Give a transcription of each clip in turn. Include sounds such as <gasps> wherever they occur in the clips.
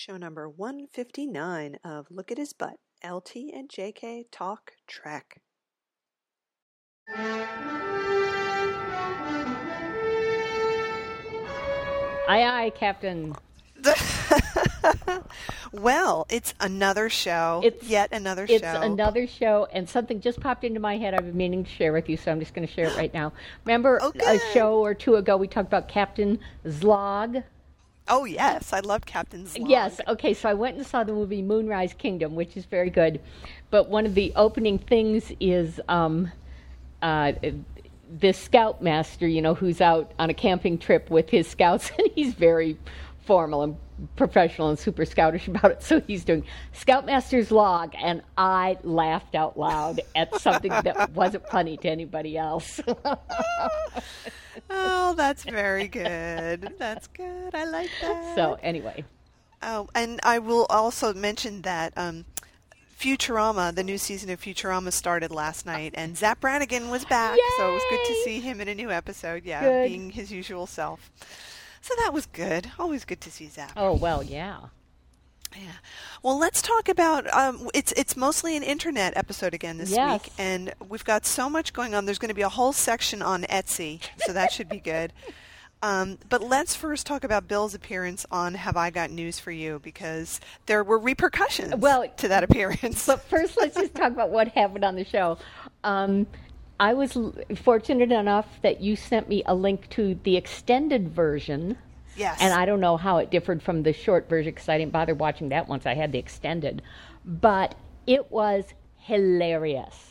show number 159 of Look at His Butt, LT and JK Talk Trek. Aye, aye, Captain. <laughs> well, it's another show. It's yet another It's show. It's another show, and something just popped into my head I've been meaning to share with you, so I'm just going to share it right now. Remember <gasps> Oh, a show or two ago we talked about Captain Zlog? Oh yes, I love Captain Zlog. Yes. Okay. So I went and saw the movie Moonrise Kingdom, which is very good. But one of the opening things is um, uh, this scoutmaster, you know, who's out on a camping trip with his scouts, <laughs> and he's very formal and professional and super scoutish about it. So he's doing Scoutmaster's log, and I laughed out loud at something that wasn't funny to anybody else. <laughs> Oh, that's very good. That's good. I like that. so anyway, Oh, and I will also mention that um, Futurama, the new season of Futurama, started last night, and Zapp Brannigan was back, so it was good to see him in a new episode. Yeah, Good. being his usual self. So that was good. Always good to see Zapp. oh well, yeah. Yeah. Well, let's talk about um, it's it's mostly an internet episode again this Yes. week, and we've got so much going on. There's going to be a whole section on Etsy, so that should be good. <laughs> Um, but let's first talk about Bill's appearance on Have I Got News for You because there were repercussions Well, to that appearance. But first, let's just talk about what happened on the show. Um, I was fortunate enough that you sent me a link to the extended version. yes, And I don't know how it differed from the short version because I didn't bother watching that once I had the extended. But it was hilarious.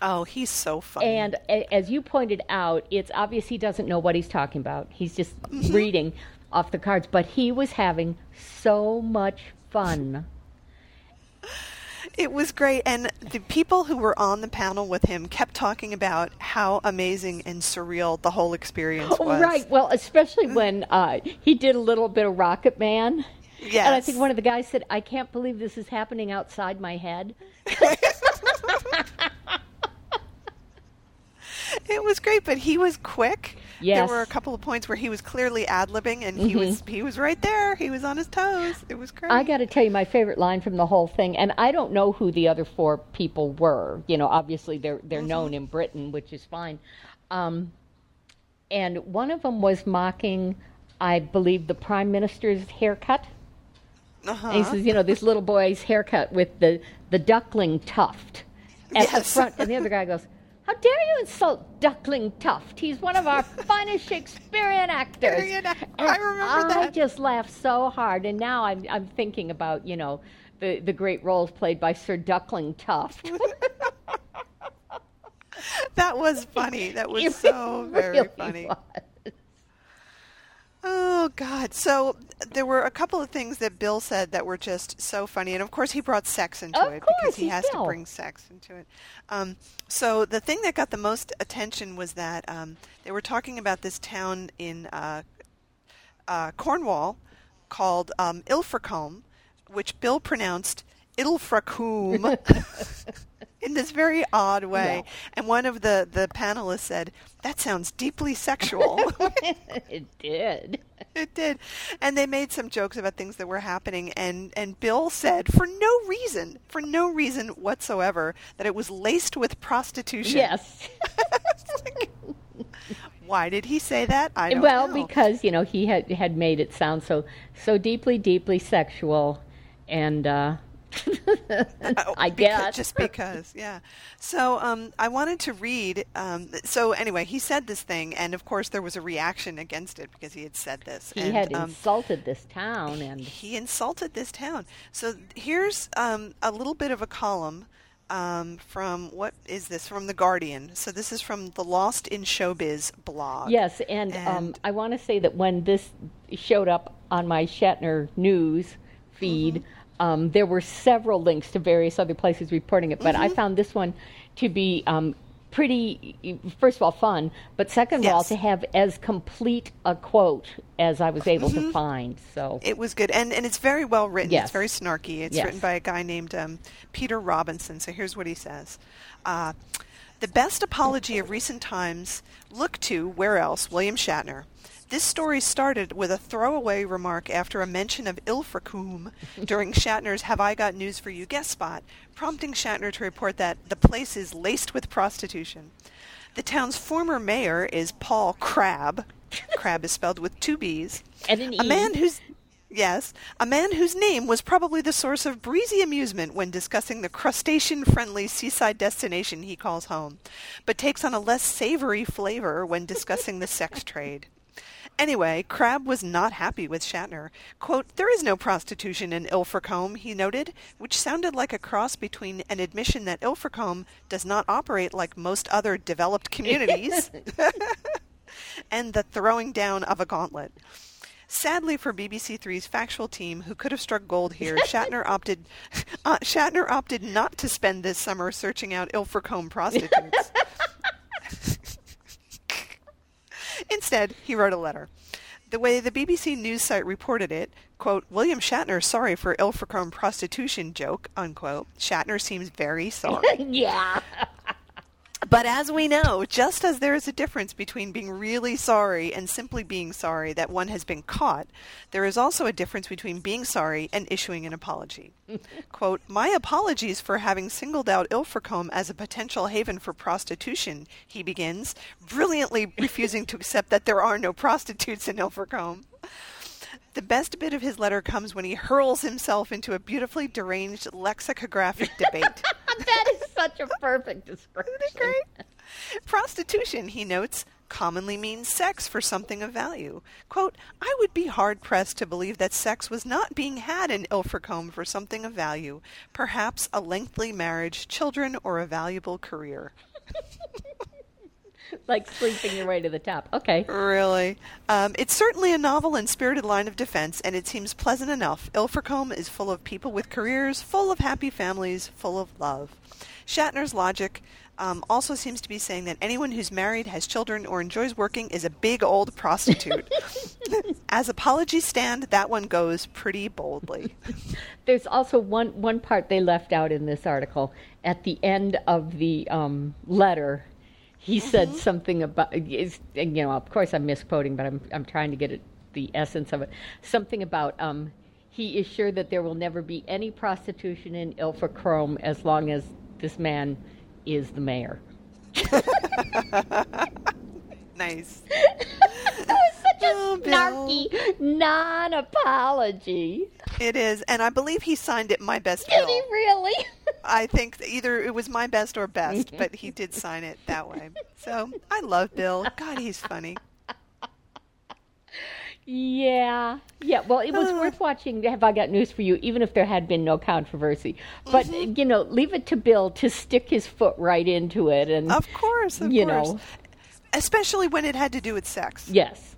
oh, he's so funny. And a- as you pointed out, it's obvious he doesn't know what he's talking about. He's just mm-hmm. reading off the cards, but he was having so much fun. It was great, and the people who were on the panel with him kept talking about how amazing and surreal the whole experience Oh, was. right. Well, especially when uh, he did a little bit of Rocket Man. Yes. And I think one of the guys said, I can't believe this is happening outside my head. <laughs> It was great, but he was quick. Yes. Mm-hmm. There were a couple of points where he was clearly ad libbing, and he was he was right there. He was on his toes. It was great. I got to tell you my favorite line from the whole thing, and I don't know who the other four people were. You know, obviously they're they're known in Britain, which is fine. Um, and one of them was mocking, I believe, the prime minister's haircut. uh-huh. And he says, you know, this little boy's haircut with the, the duckling tuft at the front. And the other guy goes, How dare you insult Duckling Tuft? He's one of our <laughs> finest Shakespearean actors. And I remember I that. I just laughed so hard. And now I'm, I'm thinking about, you know, the, the great roles played by Sir Duckling Tuft. <laughs> <laughs> that was funny. That was It so very funny. was. Oh God! So there were a couple of things that Bill said that were just so funny, and of course he brought sex into Of it course, because he he's has to bring sex into it. Um, so the thing that got the most attention was that um, they were talking about this town in uh, uh, Cornwall called um, Ilfracombe, which Bill pronounced Ilfracombe <laughs> <laughs> in this very odd way. Yeah. And one of the, the panelists said, "That sounds deeply sexual." <laughs> <laughs> it did. It did. And they made some jokes about things that were happening and and Bill said for no reason, for no reason whatsoever that it was laced with prostitution. Yes. Like, <laughs> why did he say that? I don't well, know. because you know he had had made it sound so so deeply, deeply sexual, and uh, <laughs> I beca- guess just because, yeah. So um, I wanted to read. Um, so anyway, he said this thing, and of course there was a reaction against it because he had said this. he and, had um, insulted this town, and he insulted this town. So here's um, a little bit of a column um, from what is this from the Guardian. So this is from the Lost in Showbiz blog. yes, and, um, And- I want to say that when this showed up on my Shatner news feed. Mm-hmm. Um, there were several links to various other places reporting it, but I Mm-hmm. found this one to be um, pretty, first of all, fun, but second of all, to have as complete a quote as I was able Mm-hmm. to find. So It was good, and and it's very well written. Yes. It's very snarky. It's Yes. written by a guy named um, Peter Robinson. So here's what he says: uh, The best apology of recent times look to where else? William Shatner. This story started with a throwaway remark after a mention of Ilfracombe <laughs> during Shatner's Have I Got News for You guest spot, prompting Shatner to report that the place is laced with prostitution. The town's former mayor is Paul Crabb. Crabb is spelled with two B's. And an A E. man whose Yes, a man whose name was probably the source of breezy amusement when discussing the crustacean-friendly seaside destination he calls home, but takes on a less savory flavor when discussing the sex trade. Anyway, Crabb was not happy with Shatner. Quote, There is no prostitution in Ilfracombe, he noted, which sounded like a cross between an admission that Ilfracombe does not operate like most other developed communities <laughs> and the throwing down of a gauntlet. Sadly for BBC Three's factual team, who could have struck gold here, <laughs> Shatner opted uh, Shatner opted not to spend this summer searching out Ilfracombe prostitutes. <laughs> Instead, he wrote a letter. The way the BBC news site reported it, quote, William Shatner sorry for Ilfracombe prostitution joke, unquote. Shatner seems very sorry. <laughs> yeah. But as we know, just as there is a difference between being really sorry and simply being sorry that one has been caught, there is also a difference between being sorry and issuing an apology. <laughs> Quote, My apologies for having singled out Ilfracombe as a potential haven for prostitution, he begins, brilliantly refusing to accept that there are no prostitutes in Ilfracombe. The best bit of his letter comes when he hurls himself into a beautifully deranged lexicographic <laughs> debate. that is such a perfect description. great? Prostitution, he notes, commonly means sex for something of value. Quote, I would be hard pressed to believe that sex was not being had in Ilfracombe for something of value, perhaps a lengthy marriage, children, or a valuable career. <laughs> <laughs> Like sleeping your way to the top. Okay. Really? Um, it's certainly a novel and spirited line of defense, and it seems pleasant enough. Ilfracombe is full of people with careers, full of happy families, full of love. Shatner's logic um, also seems to be saying that anyone who's married, has children, or enjoys working is a big old prostitute. <laughs> As apologies stand, that one goes pretty boldly. <laughs> There's also one one part they left out in this article. At the end of the um, letter, he said something about. Is, you know, of course, I'm misquoting, but I'm I'm trying to get it, the essence of it. Something about. Um, he is sure that there will never be any prostitution in Ilfracombe as long as this man is the mayor. <laughs> Nice. <laughs> That was such a Oh, Bill. snarky non-apology. It is, and I believe he signed it my best Did bill. he really? <laughs> I think either it was my best or best, but he did sign it that way. So I love Bill. God, he's funny. Yeah, yeah. Well, it was Uh. worth watching. Have I got news for you? Even if there had been no controversy, but Mm-hmm. you know, leave it to Bill to stick his foot right into it, and Of course, of You course. know. Especially when it had to do with sex. yes,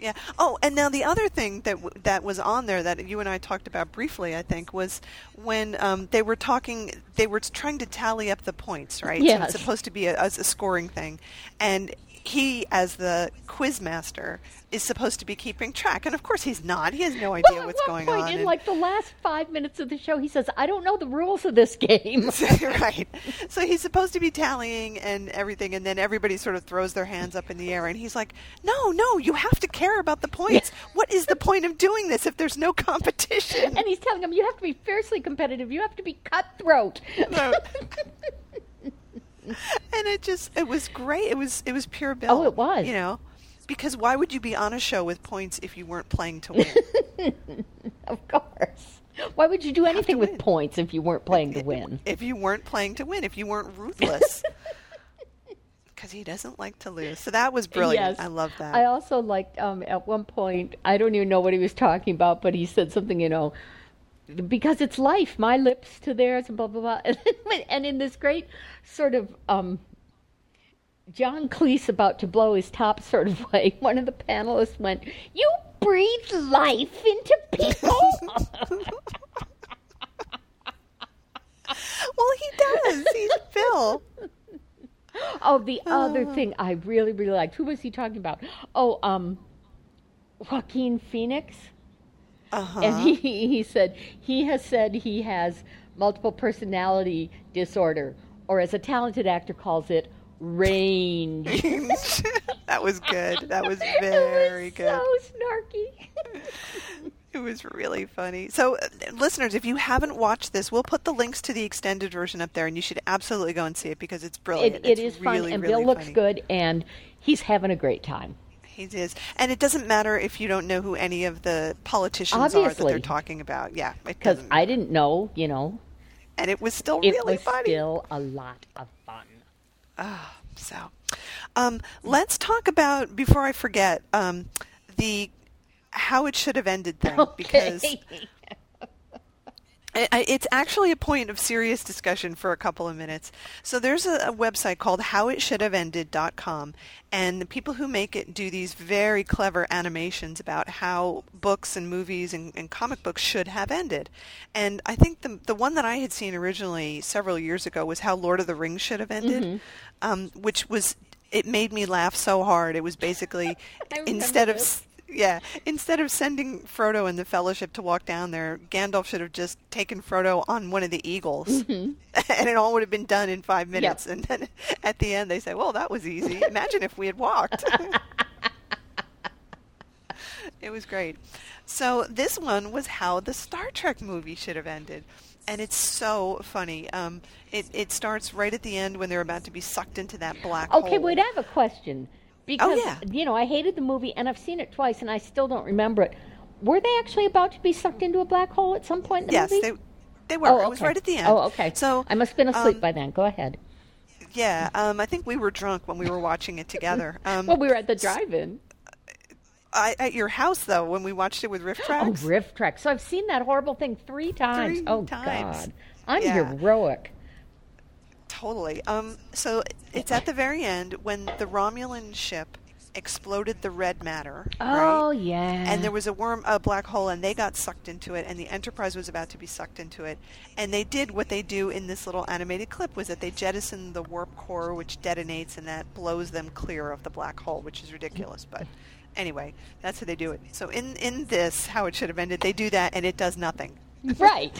Yeah. Oh, and now the other thing that w- that was on there that you and I talked about briefly, I think, was when um, they were talking. They were trying to tally up the points, right? So it's supposed to be a, a scoring thing, and he, as the quiz master, is supposed to be keeping track, and of course he's not. He has no idea well, what's going point on. in and- like the last five minutes of the show, he says, "I don't know the rules of this game." <laughs> right. So he's supposed to be tallying and everything, and then everybody sort of throws their hands up in the air, and he's like, "No, no, you have to care about the points. What is the point of doing this if there's no competition?" and he's telling them, "You have to be fiercely competitive. You have to be cutthroat." No. <laughs> <laughs> and it just it was great. It was it was pure Bill. Oh, it was. You know, because why would you be on a show with points if you weren't playing to win? <laughs> of course. Why would you do anything with win. points if you weren't playing to win? if you weren't playing to win, if you weren't ruthless. <laughs> Because he doesn't like to lose. So that was brilliant. Yes. I love that. I also liked um, at one point, I don't even know what he was talking about, but he said something, you know, because it's life, my lips to theirs, and blah, blah, blah. <laughs> And, in this great sort of um, John Cleese about to blow his top sort of way, <laughs> one of the panelists went, You breathe life into people. <laughs> well, he does. He's Phil. oh, the other thing I really, really liked. Who was he talking about? Oh, um, Joaquin Phoenix. Uh-huh. And <laughs> he, he said he has said he has multiple personality disorder, or as a talented actor calls it, range. <laughs> that was good. That was very <laughs> it was good. So snarky. It was really funny. So, uh, listeners, if you haven't watched this, we'll put the links to the extended version up there, and you should absolutely go and see it because it's brilliant. It, it it's is really, fun, and really Bill looks funny. good, and he's having a great time. He is, and it doesn't matter if you don't know who any of the politicians are that they're talking about. Yeah, Because. I didn't know, you know, and it was still it really was funny. still a lot of fun. So, um, let's talk about before I forget um, the how it should have ended thing <laughs> because Okay. I, it's actually a point of serious discussion for a couple of minutes. So there's a, a website called howitshouldhaveended.com, and the people who make it do these very clever animations about how books and movies and, and comic books should have ended. And I think the the one that I had seen originally several years ago was how Lord of the Rings should have ended, um, which was it made me laugh so hard. It was basically <laughs> instead of this. Yeah, instead of sending Frodo and the Fellowship to walk down there, Gandalf should have just taken Frodo on one of the eagles, <laughs> and it all would have been done in five minutes. And then at the end, they say, "Well, that was easy. Imagine if we had walked." <laughs> it was great. So this one was how the Star Trek movie should have ended. And it's so funny. Um, it, it starts right at the end when they're about to be sucked into that black hole. Okay, wait, I have a question. Because, Oh, yeah. you know, I hated the movie and I've seen it twice and I still don't remember it. Were they actually about to be sucked into a black hole at some point in the Yes, movie? they they were. Oh, okay. It was right at the end. Oh, okay. So I must have been asleep um, by then. Go ahead. Yeah, um, I think we were drunk when we were watching it together. Um, <laughs> Well, we were at the drive-in. I, at your house, though, when we watched it with Riff <gasps> Oh, Tracks. Riff Track. So I've seen that horrible thing three times. Three oh times. God, I'm Yeah. heroic. Totally. Um, so it's at the very end when the Romulan ship exploded the red matter. Oh right? yeah. And there was a worm, a black hole, and they got sucked into it, and the Enterprise was about to be sucked into it. And they did what they do in this little animated clip was that they jettisoned the warp core, which detonates, and that blows them clear of the black hole, which is ridiculous. But anyway, that's how they do it. So in in this, how it should have ended, they do that, and it does nothing. <laughs> right.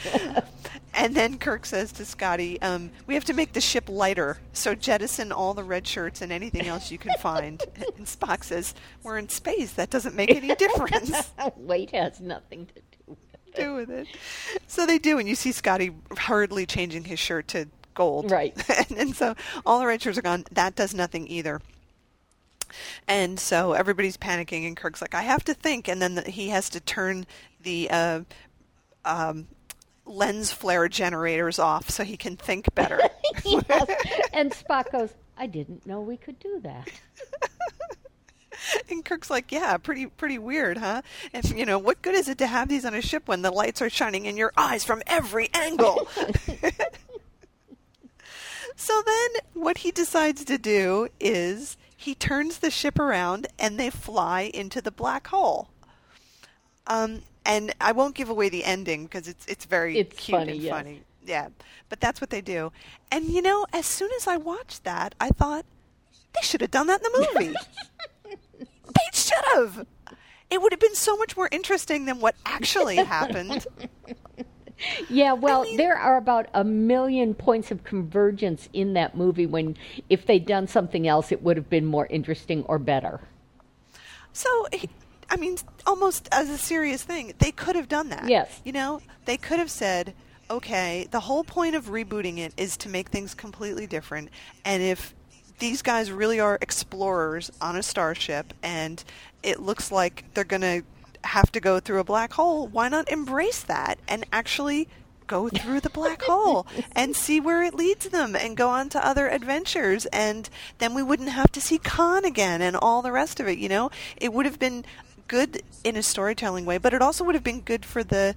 And then Kirk says to Scotty, um, "We have to make the ship lighter, so jettison all the red shirts and anything else you can find." <laughs> and Spock says, "We're in space. That doesn't make any <laughs> difference." Weight has nothing to do. with it. do with it. So they do, and you see Scotty hurriedly changing his shirt to gold. Right. and, and so all the red shirts are gone. That does nothing either. And so everybody's panicking, and Kirk's like, "I have to think," and then the, he has to turn the uh, um, lens flare generators off so he can think better. <laughs> Yes. And Spock goes, I didn't know we could do that. and Kirk's like, "Yeah, pretty pretty weird, huh? And you know, what good is it to have these on a ship when the lights are shining in your eyes from every angle?" <laughs> so then what he decides to do is he turns the ship around and they fly into the black hole. Um and I won't give away the ending because it's it's very It's cute funny, and yes. funny. Yeah. But that's what they do. And you know, as soon as I watched that, I thought they should have done that in the movie. <laughs> They should have. It would have been so much more interesting than what actually happened. Yeah, well, mean- there are about a million points of convergence in that movie when if they'd done something else, it would have been more interesting or better. So, I mean, almost as a serious thing, they could have done that. Yes. You know, they could have said, okay, the whole point of rebooting it is to make things completely different. And if these guys really are explorers on a starship and it looks like they're going to have to go through a black hole, why not embrace that and actually go through the black hole <laughs> and see where it leads them and go on to other adventures and then we wouldn't have to see Khan again and all the rest of it, you know? It would have been good in a storytelling way, but it also would have been good for the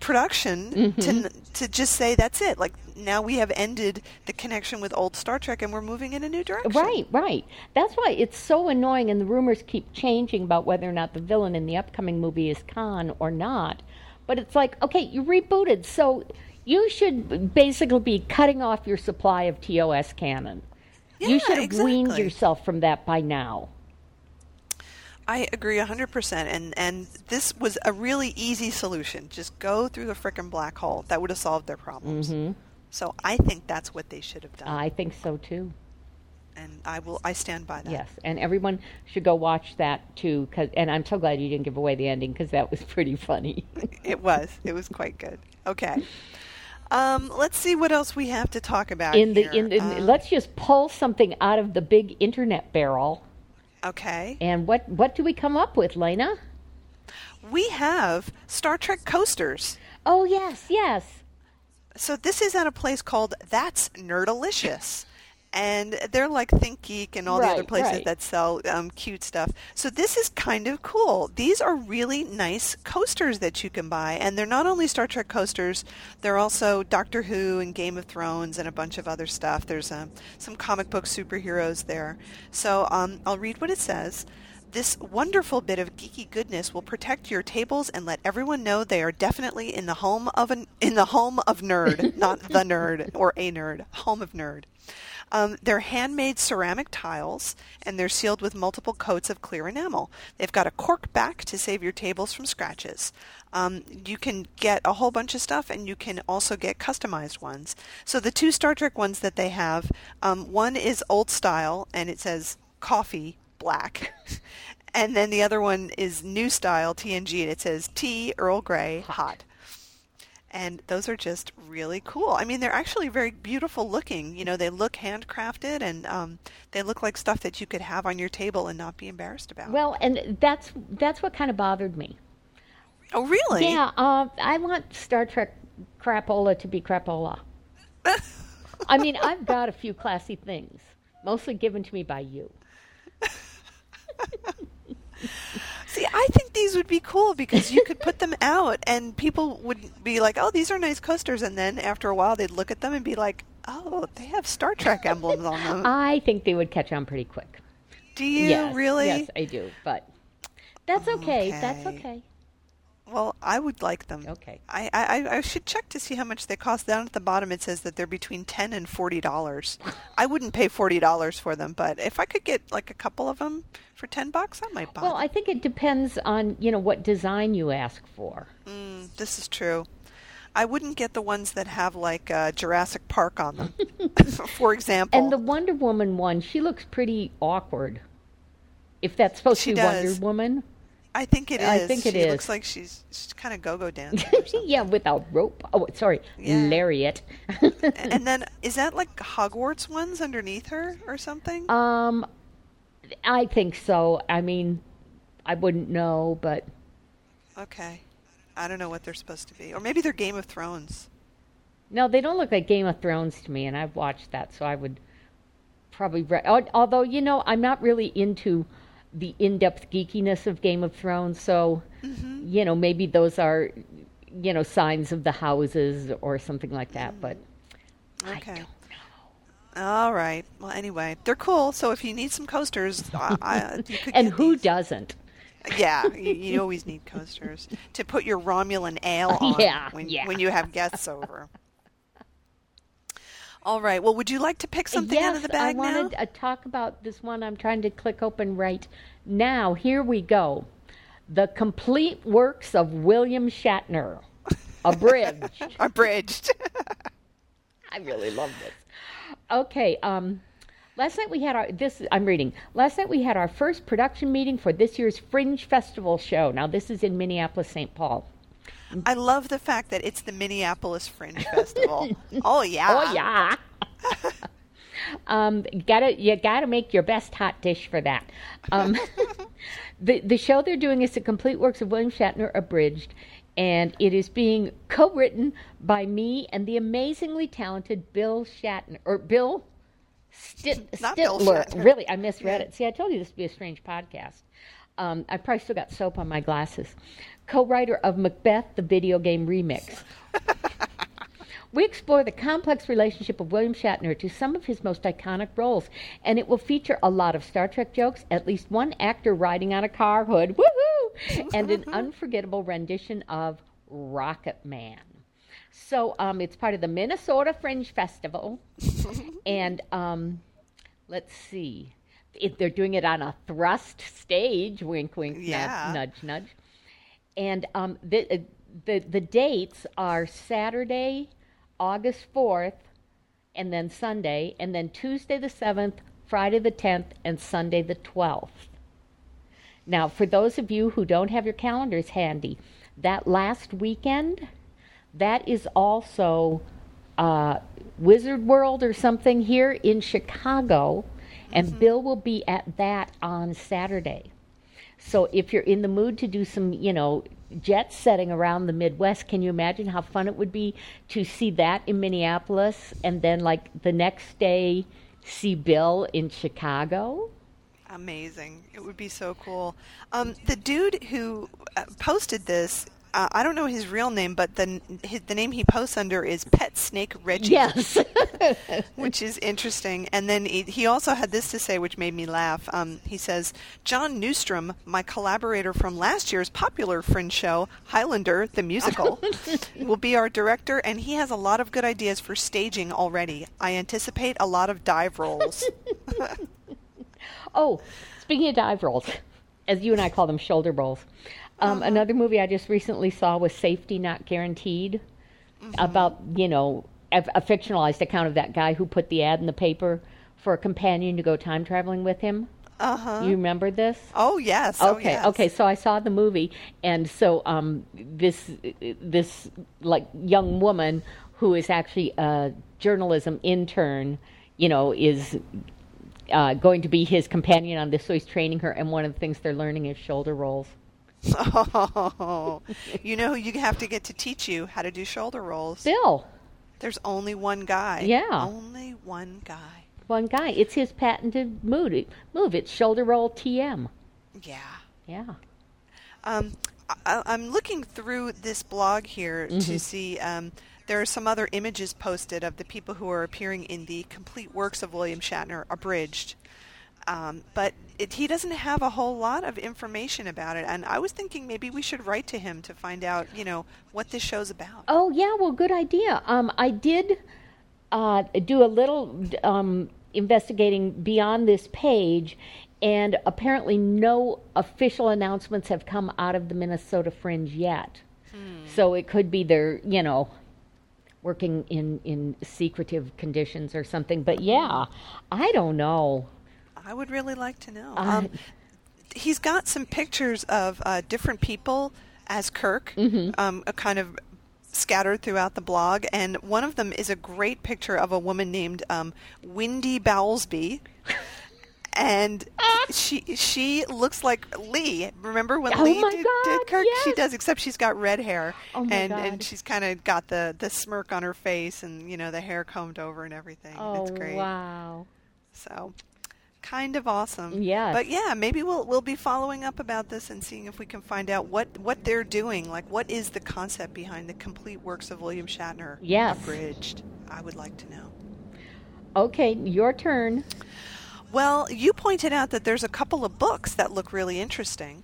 production to mm-hmm. to just say that's it. Like now we have ended the connection with old Star Trek and we're moving in a new direction. Right, right. That's why it's so annoying, and the rumors keep changing about whether or not the villain in the upcoming movie is Khan or not. But it's like, okay, you rebooted, so you should basically be cutting off your supply of TOS canon. Yeah, you should have weaned yourself from that by now. I agree 100% and and this was a really easy solution. Just go through the frickin' black hole. That would have solved their problems. Mm-hmm. So I think that's what they should have done. I think so too. and I will. I stand by that. Yes, and everyone should go watch that too. Cause, and I'm so glad you didn't give away the ending because that was <laughs> pretty funny. <laughs> It was. It was quite good. Okay. Um, let's see what else we have to talk about in the here. in, the, Uh, let's just pull something out of the big internet barrel. Okay. And what what do we come up with, Lena? We have Star Trek coasters. Oh yes, yes. So this is at a place called That's Nerdalicious. And they're like ThinkGeek and all the other places right. that sell um, cute stuff. So this is kind of cool. These are really nice coasters that you can buy, and they're not only Star Trek coasters. They're also Doctor Who and Game of Thrones and a bunch of other stuff. There's um, some comic book superheroes there. So um, I'll read what it says. This wonderful bit of geeky goodness will protect your tables and let everyone know they are definitely in the home of an in the home of nerd, <laughs> not the nerd or a nerd, home of nerd. Um, they're handmade ceramic tiles and they're sealed with multiple coats of clear enamel. They've got a cork back to save your tables from scratches. Um, you can get a whole bunch of stuff and you can also get customized ones. So the two Star Trek ones that they have, um, one is old style and it says coffee black. <laughs> and then the other one is new style TNG and it says tea Earl Grey hot. And those are just really cool. I mean, they're actually very beautiful looking. You know, they look handcrafted and um, they look like stuff that you could have on your table and not be embarrassed about. Well, and that's that's what kind of bothered me. oh, really? Yeah, uh, I want Star Trek crapola to be crapola. <laughs> I mean, I've got a few classy things, mostly given to me by you. See, I think these would be cool because you could put them out and people would be like, oh, these are nice coasters. And then after a while, they'd look at them and be like, oh, they have Star Trek emblems on them. I think they would catch on pretty quick. Do you yes, really? Yes, I do. But that's okay. That's Okay. Well, I would like them. Okay. I, I, I should check to see how much they cost. Down at the bottom, it says that they're between ten and forty dollars. <laughs> I wouldn't pay forty dollars for them, but if I could get like a couple of them for ten bucks, I might buy. Them. Well, them. I think it depends on you know what design you ask for. Mm, this is true. I wouldn't get the ones that have like uh, Jurassic Park on them, <laughs> <laughs> for example. And the Wonder Woman one, she looks pretty awkward. If that's supposed She to be does. Wonder Woman, I think it is. I think it she looks like she's, she's kind of go-go <laughs> dancing. Yeah, without rope. Oh, sorry, Yeah. lariat. and then <laughs> is that like Hogwarts ones underneath her or something? um, I think so. I mean, I wouldn't know, but Okay. I don't know what they're supposed to be. Or maybe they're Game of Thrones. no, they don't look like Game of Thrones to me, and I've watched that, so I would probably. Re- although you know, I'm not really into the in-depth geekiness of Game of Thrones, so Mm-hmm. you know, maybe those are you know signs of the houses or something like that, but. I Okay. All right. Well, anyway, they're cool. So if you need some coasters, I, I, you could <laughs> And who these. doesn't? Yeah, <laughs> you, you always need coasters to put your Romulan ale <laughs> on Yeah, when, yeah. when you have guests over. All right. Well, would you like to pick something yes, out of the bag I wanted to talk about this one. I'm trying to click open right now. Here we go. The complete works of William Shatner, <laughs> abridged. Abridged. <laughs> I really love this. Okay, um, last night we had our this. I'm reading. Last night we had our first production meeting for this year's Fringe Festival show. Now this is in Minneapolis, St. Paul. I love the fact that it's the Minneapolis Fringe Festival. <laughs> oh yeah. Oh yeah. <laughs> um, gotta you gotta make your best hot dish for that. Um, <laughs> the the show they're doing is the complete works of William Shatner abridged, and it is being co-written by me and the amazingly talented Bill Shatner or Bill Stitt, Not Bill Really, I misread it. See, I told you this would be a strange podcast. Um, I probably still got soap on my glasses. Co-writer of Macbeth, the video game remix. <laughs> We explore the complex relationship of William Shatner to some of his most iconic roles, and it will feature a lot of Star Trek jokes, at least one actor riding on a car hood, woohoo, and an <laughs> unforgettable rendition of Rocket Man. So um, it's part of the Minnesota Fringe Festival, <laughs> and um, let's see, if they're doing it on a thrust stage. Wink, wink, nudge, Yeah. nudge, nudge. And um, the, uh, the the dates are Saturday, August fourth, and then Sunday, and then Tuesday the seventh, Friday the 10th and Sunday the 12th. Now, for those of you who don't have your calendars handy, that last weekend, that is also uh, Wizard World or something here in Chicago, and mm-hmm. Bill will be at that on Saturday. So if you're in the mood to do some, you know, jet setting around the Midwest, can you imagine how fun it would be to see that in Minneapolis and then like the next day see Bill in Chicago? Amazing. It would be so cool. Um, the dude who uh, posted this uh, I don't know his real name, but the his, the name he posts under is Pet Snake Reggie. Yes, <laughs> which is interesting. And then he, he, also had this to say, which made me laugh. Um, he says, "John Newstrom, my collaborator from last year's popular Fringe show Highlander the musical, <laughs> will be our director, and he has a lot of good ideas for staging already. I anticipate a lot of dive rolls." <laughs> oh, speaking of dive rolls, as you and I call them, shoulder rolls. Um, uh-huh. Another movie I just recently saw was Safety Not Guaranteed, mm-hmm. about, you know, a, a, fictionalized account of that guy who put the ad in the paper for a companion to go time traveling with him. Uh huh. You remember this? Oh yes. Okay. Oh, yes. Okay. So I saw the movie, and so um, this this like young woman who is actually a journalism intern, you know, is uh, going to be his companion on this. So he's training her, and one of the things they're learning is shoulder rolls. Oh, <laughs> you know who you have to get to teach you how to do shoulder rolls? Bill. There's only one guy. Yeah. Only one guy. One guy. It's his patented move. Move. It's shoulder roll TM. Yeah. Yeah. Um, I, am looking through this blog here mm-hmm. to see. Um, there are some other images posted of the people who are appearing in the complete works of William Shatner abridged. Um, but it, he doesn't have a whole lot of information about it, and I was thinking maybe we should write to him to find out, you know, what this show's about. Oh yeah, well, good idea. Um, I did uh, do a little um, investigating beyond this page, and apparently no official announcements have come out of the Minnesota Fringe yet. Hmm. So it could be they're, you know, working in in secretive conditions or something. But yeah, I don't know. I would really like to know. Um, he's got some pictures of uh, different people as Kirk, mm-hmm. um, kind of scattered throughout the blog, and one of them is a great picture of a woman named um, Windy Bowlesby. and she she looks like Lee. Remember when oh Lee did, did, Kirk? Yes. She does, except she's got red hair, oh and God. and she's kind of got the the smirk on her face, and you know the hair combed over and everything. Oh it's great. wow! So kind of awesome. Yeah. But yeah, maybe we'll we'll be following up about this and seeing if we can find out what what they're doing. Like, what is the concept behind the complete works of William Shatner? Yes. Abridged. I would like to know. Okay, your turn. Well, you pointed out that there's a couple of books that look really interesting.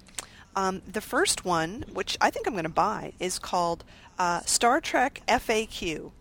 Um, the first one, which I think I'm going to buy, is called uh, Star Trek FAQ,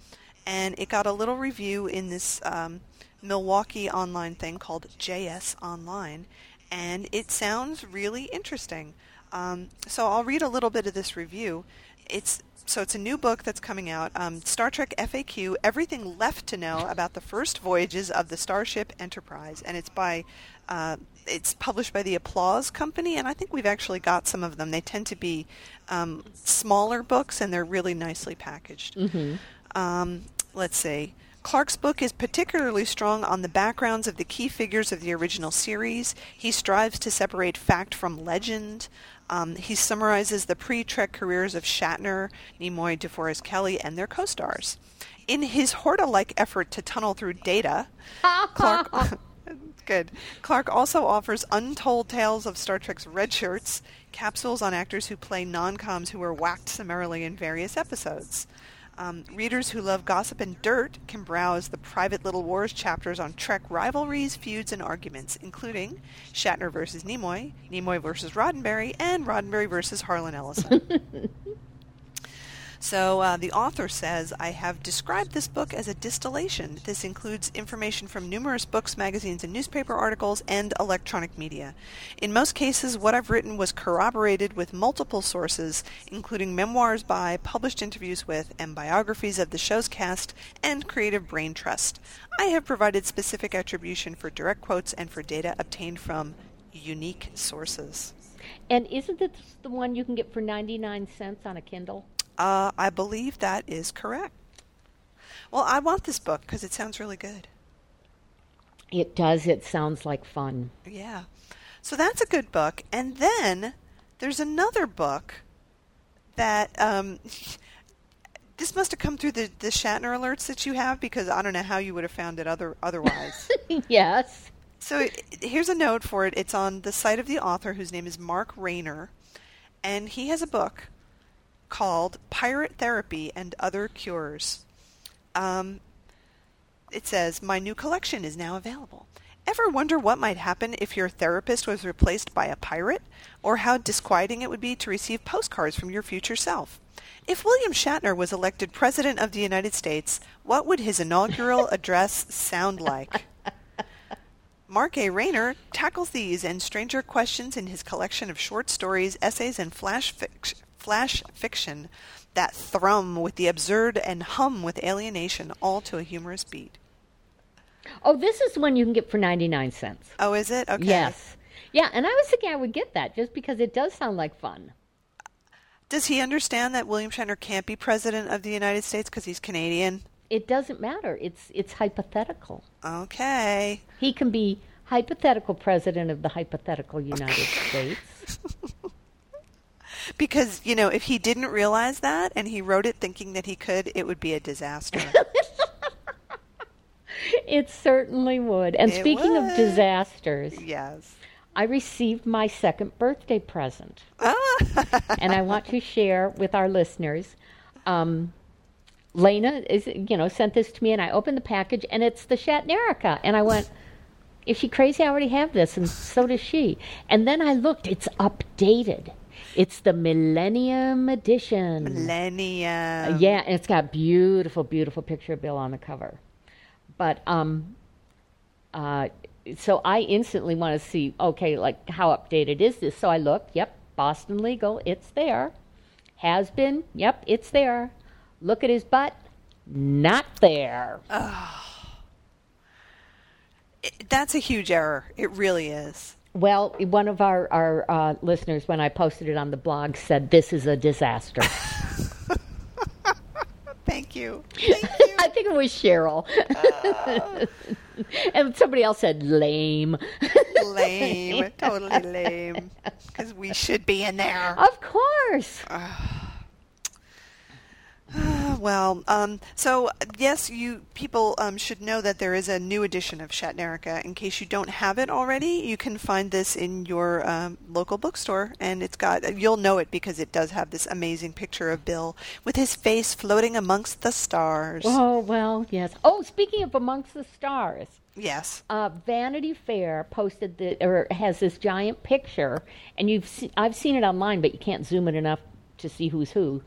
and it got a little review in this um, Milwaukee online thing called JS Online, and it sounds really interesting. Um, so I'll read a little bit of this review. It's so it's a new book that's coming out. Um, Star Trek FAQ: Everything Left to Know About the First Voyages of the Starship Enterprise, and it's by uh, it's published by the Applause Company, and I think we've actually got some of them. They tend to be um, smaller books, and they're really nicely packaged. Mm-hmm. Um, let's see. Clark's book is particularly strong on the backgrounds of the key figures of the original series. He strives to separate fact from legend. Um, he summarizes the pre-Trek careers of Shatner, Nimoy, DeForest Kelley, and their co-stars. In his Horta-like effort to tunnel through data, <laughs> Clark. <laughs> Good. Clark also offers untold tales of Star Trek's red shirts, capsules on actors who play non-coms who were whacked summarily in various episodes. Um, readers who love gossip and dirt can browse the private Little Wars chapters on Trek rivalries, feuds, and arguments, including Shatner versus Nimoy, Nimoy versus Roddenberry, and Roddenberry versus Harlan Ellison. <laughs> So uh, the author says, I have described this book as a distillation. This includes information from numerous books, magazines, and newspaper articles, and electronic media. In most cases, what I've written was corroborated with multiple sources, including memoirs by, published interviews with, and biographies of the show's cast and Creative Brain Trust. I have provided specific attribution for direct quotes and for data obtained from unique sources. And isn't this the one you can get for 99 cents on a Kindle? Uh, I believe that is correct. Well, I want this book because it sounds really good. It does. It sounds like fun. Yeah. So that's a good book. And then there's another book that um, <laughs> this must have come through the, the Shatner alerts that you have because I don't know how you would have found it other otherwise. <laughs> yes. So it, here's a note for it. It's on the site of the author, whose name is Mark Rayner, and he has a book called Pirate Therapy and Other Cures. Um, it says, My new collection is now available. Ever wonder what might happen if your therapist was replaced by a pirate? Or how disquieting it would be to receive postcards from your future self? If William Shatner was elected President of the United States, what would his inaugural <laughs> address sound like? Mark A. Rayner tackles these and stranger questions in his collection of short stories, essays, and flash, fic- flash fiction that thrum with the absurd and hum with alienation, all to a humorous beat. Oh, this is one you can get for 99 cents. Oh, is it? Okay. Yes. Yeah, and I was thinking I would get that just because it does sound like fun. Does he understand that William Shatner can't be president of the United States because he's Canadian? It doesn't matter. It's it's hypothetical. Okay. He can be hypothetical president of the hypothetical United States. <laughs> Because, you know, if he didn't realize that and he wrote it thinking that he could, it would be a disaster. <laughs> it certainly would. And It speaking would. of disasters, yes. I received my second birthday present. Ah. and I want to share with our listeners. Um, Lena is, you know, sent this to me, and I opened the package, and it's the Shatnerica, and I went, "Is she crazy? I already have this, and so does she." And then I looked; it's updated. It's the Millennium Edition. Millennium. yeah, and it's got beautiful, beautiful picture of Bill on the cover. But um, uh, so I instantly want to see, okay, like how updated is this? So I look, Yep, Boston Legal. It's there. Has been. Yep, it's there. Look at his butt. Not there. It- That's a huge error. It really is. Well, one of our our uh, listeners, when I posted it on the blog, said this is a disaster. <laughs> Thank you. <laughs> Thank you. I think it was Cheryl. <laughs> and somebody else said lame. lame. Totally lame. Because we should be in there. Of course. <sighs> Well, um, so yes, you people um, should know that there is a new edition of Shatnerica. In case you don't have it already, you can find this in your um, local bookstore, and it's got you'll know it because it does have this amazing picture of Bill with his face floating amongst the stars. Oh, well, yes. Oh, speaking of Amongst the Stars, Yes. uh, Vanity Fair posted the or has this giant picture, and you've se- I've seen it online, but you can't zoom it enough to see who's who.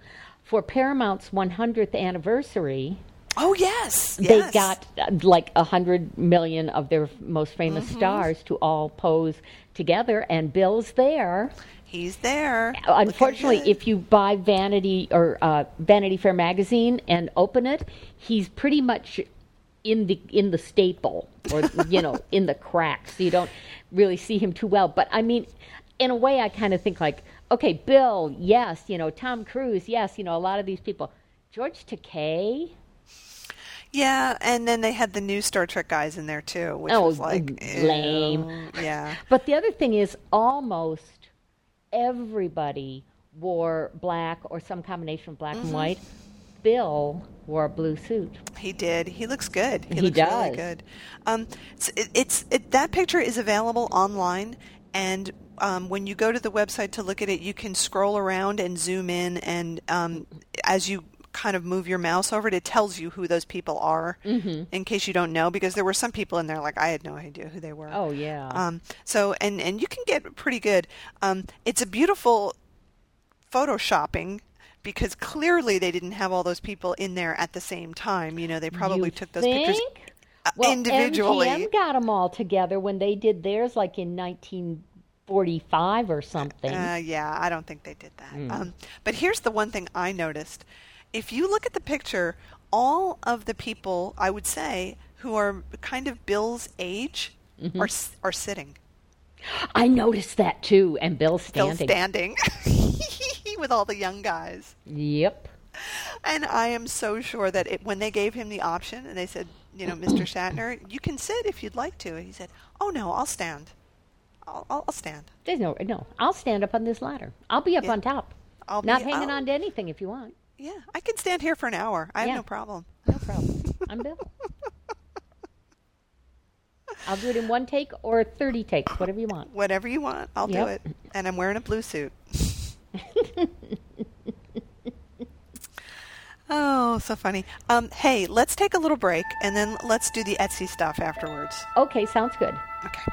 For Paramount's 100th anniversary, Oh yes. they yes. got uh, like a hundred million of their most famous Mm-hmm. stars to all pose together, and Bill's there. He's there. Unfortunately, if you buy Vanity or uh, Vanity Fair magazine and open it, he's pretty much in the in the staple or you know in the cracks. So you don't really see him too well. But I mean, in a way, I kind of think like, okay, Bill, yes, you know, Tom Cruise, yes, you know, a lot of these people. George Takei, Yeah, and then they had the new Star Trek guys in there too, which Oh, was like lame. ew. Yeah. But the other thing is, almost everybody wore black or some combination of black Mm-hmm. and white. Bill wore a blue suit. He did. He looks good. He, He looks really does. good. Um, it's, it, it's it, that picture is available online, and um, when you go to the website to look at it, you can scroll around and zoom in, and um, as you kind of move your mouse over it, it tells you who those people are. Mm-hmm. In case you don't know, because there were some people in there like I had no idea who they were. Oh yeah. Um, so and and you can get pretty good. Um, it's a beautiful photoshopping because clearly they didn't have all those people in there at the same time. You know, they probably You took those pictures think? uh, Well, individually. MGM got them all together when they did theirs, like in 1945 or something. Uh, yeah, I don't think they did that. Hmm. Um, but here's the one thing I noticed: if you look at the picture, all of the people I would say who are kind of Bill's age Mm-hmm. are are sitting. I noticed that too, and Bill Still standing. standing <laughs> with all the young guys. Yep. And I am so sure that it, when they gave him the option and they said, you know, Mr. <coughs> Shatner, you can sit if you'd like to. He said, oh no, I'll stand. I'll, I'll, stand. There's no no. I'll stand up on this ladder. I'll be up Yeah. on top. I'll Not be, hanging I'll- on to anything if you want. Yeah, I can stand here for an hour. I have no problem. No problem. I'm Bill. <laughs> I'll do it in one take or 30 takes, whatever you want. Whatever you want, I'll do it. And I'm wearing a blue suit. <laughs> oh, so funny. Um, hey, let's take a little break and then let's do the Etsy stuff afterwards. Okay, sounds good. Okay.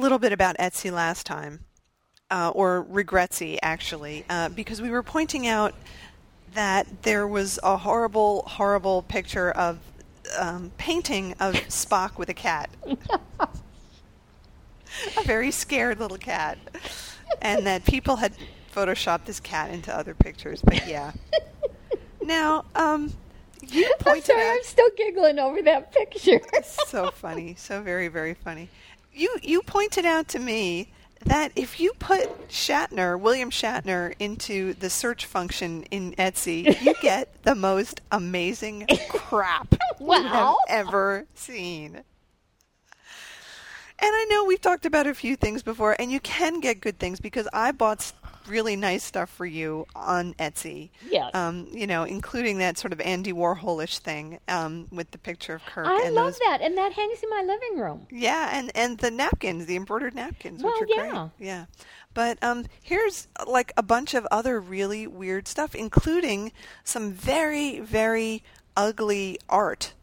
Little bit about Etsy last time, uh, or Regretsy actually, uh, because we were pointing out that there was a horrible, horrible picture of um, painting of Spock with a cat, <laughs> a very scared little cat, and that people had photoshopped this cat into other pictures. But yeah, now um, you <laughs> I'm pointed sorry, out I'm still giggling over that picture. so funny, so very, very funny. You you pointed out to me that if you put Shatner, William Shatner, into the search function in Etsy, you <laughs> get the most amazing crap <laughs> you have ever seen. And I know we've talked about a few things before, and you can get good things because I bought really nice stuff for you on Etsy. Yes. Um, you know, including that sort of Andy Warholish thing um, with the picture of Kirk. I and love those that, and that hangs in my living room. yeah, and and the napkins, the embroidered napkins, Well, which are yeah. great. Yeah. But um, here's like a bunch of other really weird stuff, including some very, very ugly art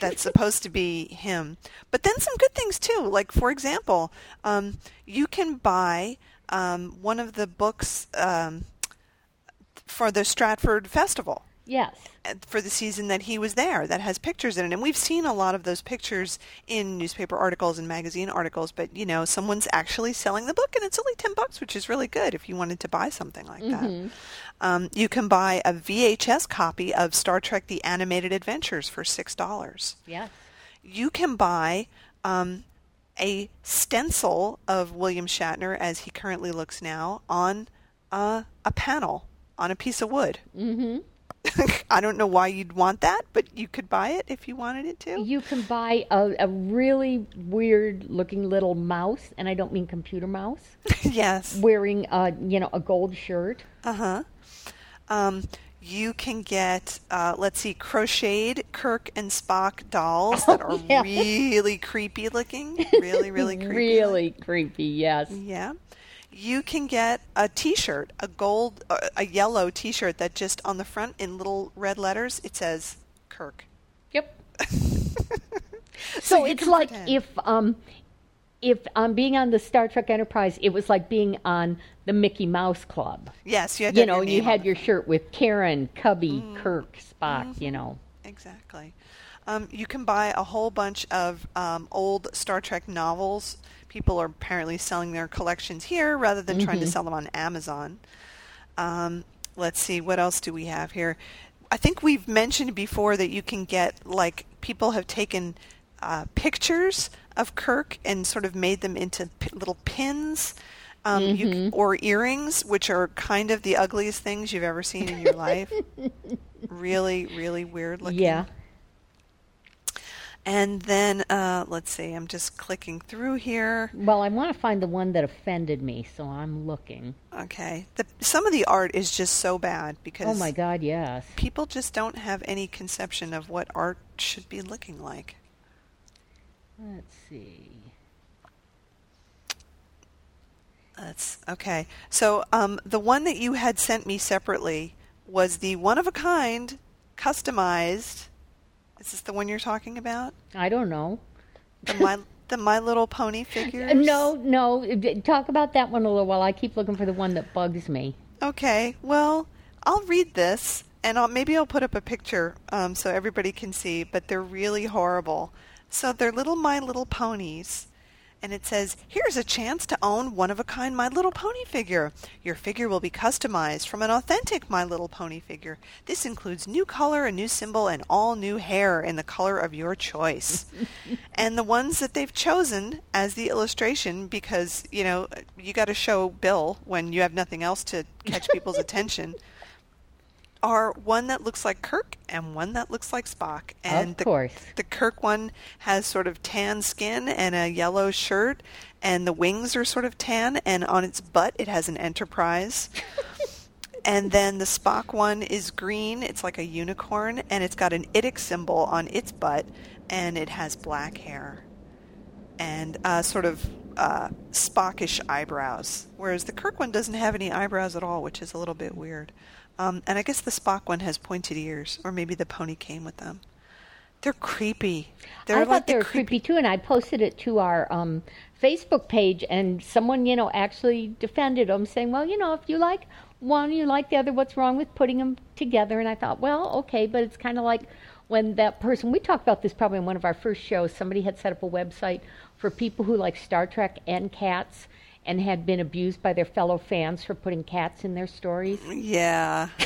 that's <laughs> supposed to be him. But then some good things too. Like for example, um, you can buy um, one of the books um, for the Stratford Festival. Yes. for the season that he was there that has pictures in it. And we've seen a lot of those pictures in newspaper articles and magazine articles but you know someone's actually selling the book and it's only 10 bucks which is really good if you wanted to buy something like that. Um, you can buy a vhs copy of star trek the animated adventures for six dollars. Yes. you can buy um, a stencil of William Shatner as he currently looks now on uh, a panel on a piece of wood. Mm-hmm. <laughs> I don't know why you'd want that, but you could buy it if you wanted it to. You can buy a, a really weird looking little mouse, and I don't mean computer mouse, <laughs> yes. wearing a you know a gold shirt. Uh huh. Um, you can get, uh, let's see, crocheted Kirk and Spock dolls <laughs> that are yeah. really creepy looking. <laughs> Really, really creepy. Really creepy. Yes. Yeah. You can get a T-shirt, a gold, uh, a yellow T-shirt that just on the front in little red letters it says Kirk. Yep. <laughs> so you it's like pretend. if um if um being on the Star Trek Enterprise, it was like being on the Mickey Mouse Club. Yes, you had You know, your you had on your shirt with Karen, Cubby, Mm-hmm. Kirk, Spock. You know. exactly. Um, you can buy a whole bunch of um, old Star Trek novels. People are apparently selling their collections here rather than trying to Mm-hmm. sell them on Amazon. Um, let's see, what else do we have here? I think we've mentioned before that you can get like people have taken uh, pictures of Kirk and sort of made them into p- little pins Um, Mm-hmm. or earrings, which are kind of the ugliest things you've ever seen in your life. <laughs> really, really weird looking. Yeah. And then, uh, let's see, I'm just clicking through here. Well, I want to find the one that offended me, so I'm looking. Okay. The, some of the art is just so bad because Oh my God, yes. people just don't have any conception of what art should be looking like. Let's see. That's okay. So, um, the one that you had sent me separately was the one of a kind, customized. Is this the one you're talking about? I don't know. The My the My Little Pony <laughs> figures? No, no. Talk about that one a little while. I keep looking for the one that bugs me. Okay. Well, I'll read this, and I'll, maybe I'll put up a picture um, so everybody can see. But they're really horrible. So they're little My Little Ponies, and it says, "Here's a chance to own one of a kind My Little Pony figure. Your figure will be customized from an authentic My Little Pony figure. This includes new color, a new symbol, and all new hair in the color of your choice." <laughs> and the ones that they've chosen as the illustration, because you know you got to show Bill when you have nothing else to catch people's <laughs> attention. Are one that looks like Kirk and one that looks like Spock. And the, course. the Kirk one has sort of tan skin and a yellow shirt, and the wings are sort of tan, and on its butt it has an Enterprise. <laughs> and then the Spock one is green. It's like a unicorn, and it's got an IDIC symbol on its butt, and it has black hair and uh, sort of uh, Spockish eyebrows, whereas the Kirk one doesn't have any eyebrows at all, which is a little bit weird. Um, and I guess the Spock one has pointed ears, or maybe the pony came with them. They're creepy. They're I like thought the they were creepy too, and I posted it to our um, Facebook page, and someone, you know, actually defended them, saying, "Well, you know, if you like one, you like the other. What's wrong with putting them together?" And I thought, well, okay, but it's kind of like when that person we talked about this probably in one of our first shows. Somebody had set up a website for people who like Star Trek and cats. And had been abused by their fellow fans for putting cats in their stories. Yeah. <laughs>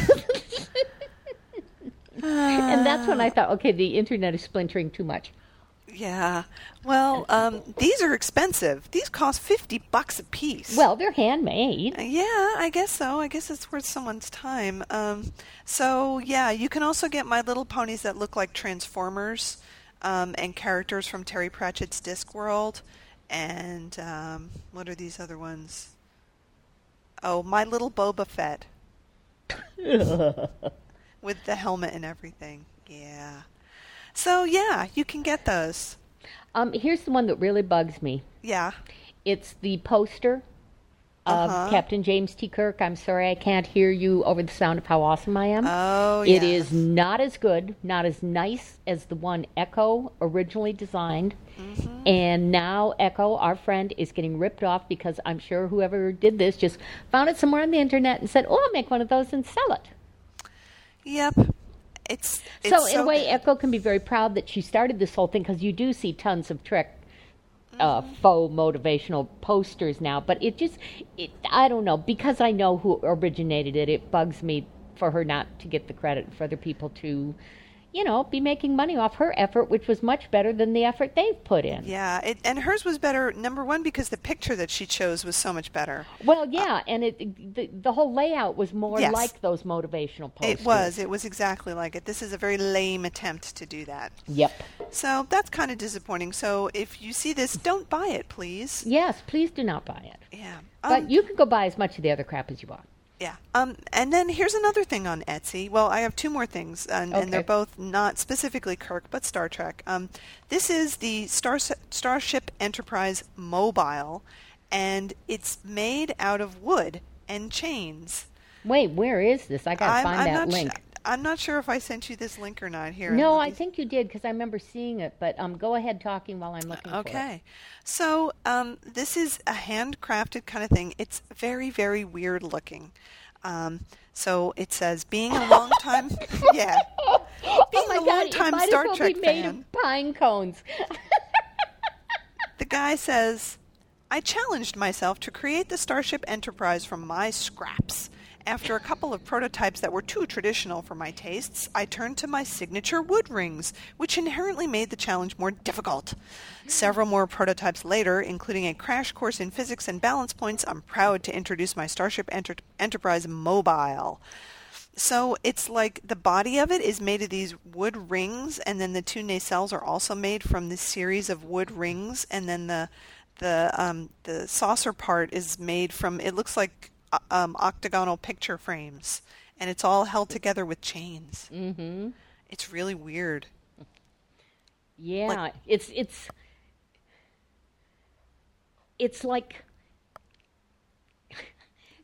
and that's when I thought, okay, the internet is splintering too much. Yeah. Well, um, these are expensive. These cost 50 bucks a piece. Well, they're handmade. Yeah, I guess so. I guess it's worth someone's time. Um, so yeah, you can also get My Little Ponies that look like Transformers um, and characters from Terry Pratchett's Discworld. And um, what are these other ones? Oh, My Little Boba Fett <laughs> with the helmet and everything. Yeah. So yeah, you can get those. Um, here's the one that really bugs me. Yeah. It's the poster Uh-huh. Captain James T. Kirk. I'm sorry I can't hear you over the sound of how awesome I am. Oh, It yeah. is not as good, not as nice as the one Echo originally designed. Mm-hmm. And now Echo, our friend, is getting ripped off because I'm sure whoever did this just found it somewhere on the internet and said, "Oh, I'll make one of those and sell it." Yep. It's, it's so in a way, good. Echo can be very proud that she started this whole thing because you do see tons of Trek uh, faux motivational posters now. But it just, it, I don't know, because I know who originated it. It bugs me for her not to get the credit for other people to, you know, be making money off her effort, which was much better than the effort they've put in. Yeah, it, and hers was better. Number one, because the picture that she chose was so much better. Well, yeah, and it the, the whole layout was more Yes. like those motivational posters. It was. It was exactly like it. This is a very lame attempt to do that. Yep. So that's kind of disappointing. So if you see this, don't buy it, please. Yes, please do not buy it. Yeah. But Um, you can go buy as much of the other crap as you want. Yeah. Um, and then here's another thing on Etsy. Well, I have two more things, and, and they're both not specifically Kirk, but Star Trek. Um, this is the Star- Starship Enterprise Mobile, and it's made out of wood and chains. Wait, where is this? I gotta I'm, find I'm that link. Su- I'm not sure if I sent you this link or not. Here. no, I think you did because I remember seeing it. But um, go ahead talking while I'm looking for it. Okay. So um, this is a handcrafted kind of thing. It's very, very weird looking. Um, so it says, being a long time, <laughs> yeah, being oh a long time Star well Trek fan, of pine cones. the guy says, I challenged myself to create the Starship Enterprise from my scraps After a couple of prototypes that were too traditional for my tastes, I turned to my signature wood rings, which inherently made the challenge more difficult. Several more prototypes later, including a crash course in physics and balance points, I'm proud to introduce my Starship Enter- Enterprise Mobile. So it's like the body of it is made of these wood rings, and then the two nacelles are also made from this series of wood rings, and then the the um, the saucer part is made from it looks like um, octagonal picture frames, and it's all held together with chains. Mm-hmm. It's really weird. Yeah, Like- it's it's it's like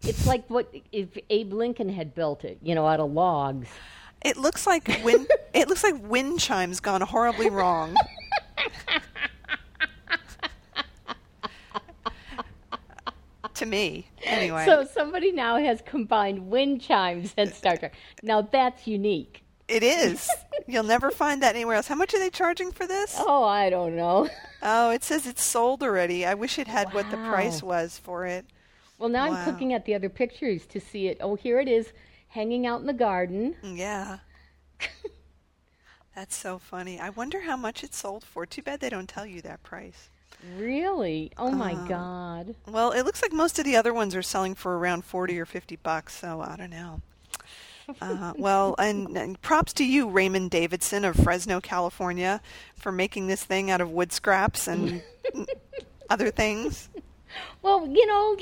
it's like what if Abe Lincoln had built it, you know, out of logs. It looks like wind. it looks like wind chimes gone horribly wrong. <laughs> to me, anyway. So somebody now has combined wind chimes and Star Trek. Now that's unique. It is. You'll never find that anywhere else. How much are they charging for this? Oh, I don't know. Oh, it says it's sold already. I wish it had what the price was for it. Well, now Wow. I'm looking at the other pictures to see it. Oh, here it is, hanging out in the garden. Yeah. <laughs> That's so funny. I wonder how much it sold for. Too bad they don't tell you that price. Really? Oh my Uh, God. Well, it looks like most of the other ones are selling for around 40 or 50 bucks, so I don't know. <laughs> Uh, well, and, and props to you, Raymond Davidson of Fresno, California, for making this thing out of wood scraps and <laughs> other things. Well, you know,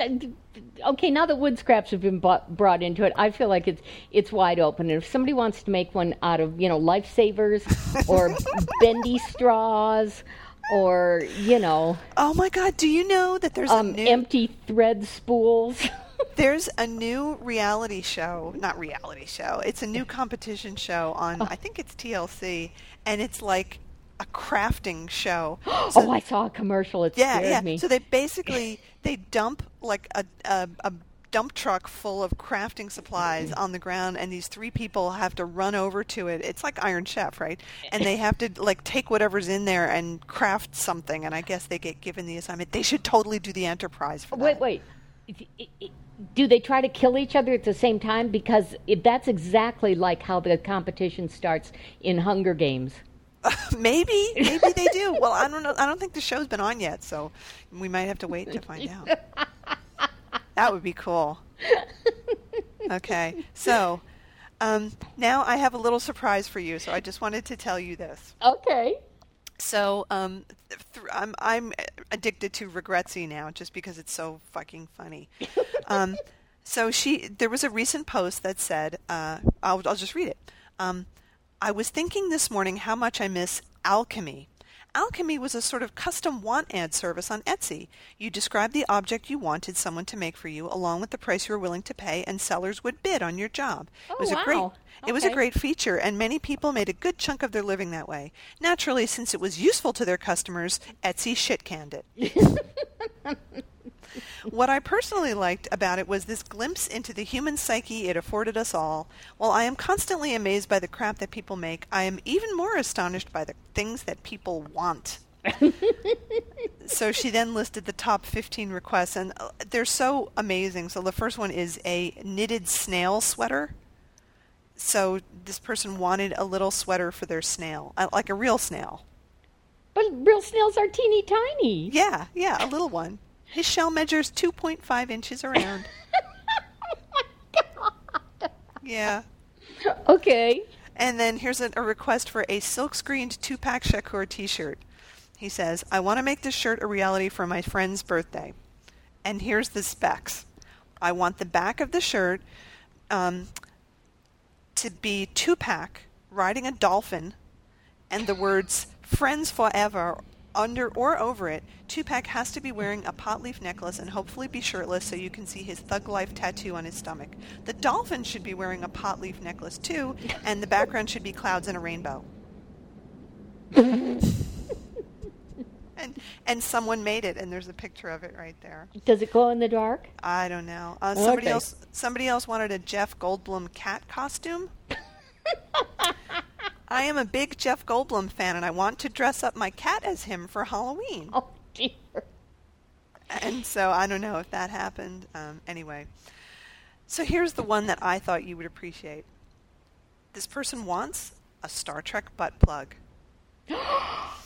okay. Now that wood scraps have been bought, brought into it, I feel like it's it's wide open. And if somebody wants to make one out of you know lifesavers or <laughs> bendy straws or you know Oh my God! Do you know that there's a um, new empty thread spools? <laughs> there's a new reality show? Not reality show. It's a new competition show on I think it's TLC, and it's like a crafting show. <gasps> So- oh, I saw a commercial. It Yeah, scared yeah. me. So they basically they dump like a, a a dump truck full of crafting supplies mm-hmm. on the ground, and these three people have to run over to it. It's like Iron Chef, right? And they <laughs> have to like take whatever's in there and craft something. And I guess they get given the assignment. They should totally do the enterprise for Wait, that. wait. It- it- it- Do they try to kill each other at the same time? Because if that's exactly like how the competition starts in Hunger Games. <laughs> maybe, maybe they do. <laughs> Well, I don't know. I don't think the show's been on yet, so we might have to wait to find out. That would be cool. <laughs> Okay, so um, now I have a little surprise for you. So I just wanted to tell you this. Okay. So um, th- th- I'm I'm addicted to Regretsy now, just because it's so fucking funny. <laughs> um, so she there was a recent post that said, uh, I'll I'll just read it. Um, I was thinking this morning how much I miss alchemy. Alchemy was a sort of custom want ad service on Etsy. You described the object you wanted someone to make for you, along with the price you were willing to pay, and sellers would bid on your job. Oh, it was a great wow. it was a great feature, and many people made a good chunk of their living that way. Naturally, since it was useful to their customers, Etsy shit canned it. <laughs> what I personally liked about it was this glimpse into the human psyche it afforded us all. While I am constantly amazed by the crap that people make, I am even more astonished by the things that people want. <laughs> so she then listed the top 15 requests, and uh, they're so amazing. So the first one is a knitted snail sweater. So this person wanted a little sweater for their snail, uh, like a real snail. But real snails are teeny tiny. Yeah, yeah, a little one. His shell measures 2.5 inches around. <laughs> Yeah. Okay. And then here's a, a request for a silk screened Tupac Shakur t shirt. He says, I want to make this shirt a reality for my friend's birthday. And here's the specs I want the back of the shirt um, to be two pack riding a dolphin and the words friends forever under or over it. Tupac has to be wearing a pot leaf necklace and hopefully be shirtless so you can see his thug life tattoo on his stomach. The dolphin should be wearing a pot leaf necklace too, and the background should be clouds and a rainbow. <laughs> and and someone made it, and there's a picture of it right there. Does it glow in the dark? I don't know. Uh, somebody Okay. else somebody else wanted a Jeff Goldblum cat costume. <laughs> I am a big Jeff Goldblum fan, and I want to dress up my cat as him for Halloween. Oh dear. And so I don't know if that happened. Um, anyway, So here's the one that I thought you would appreciate. This person wants a Star Trek butt plug. <gasps> <gasps>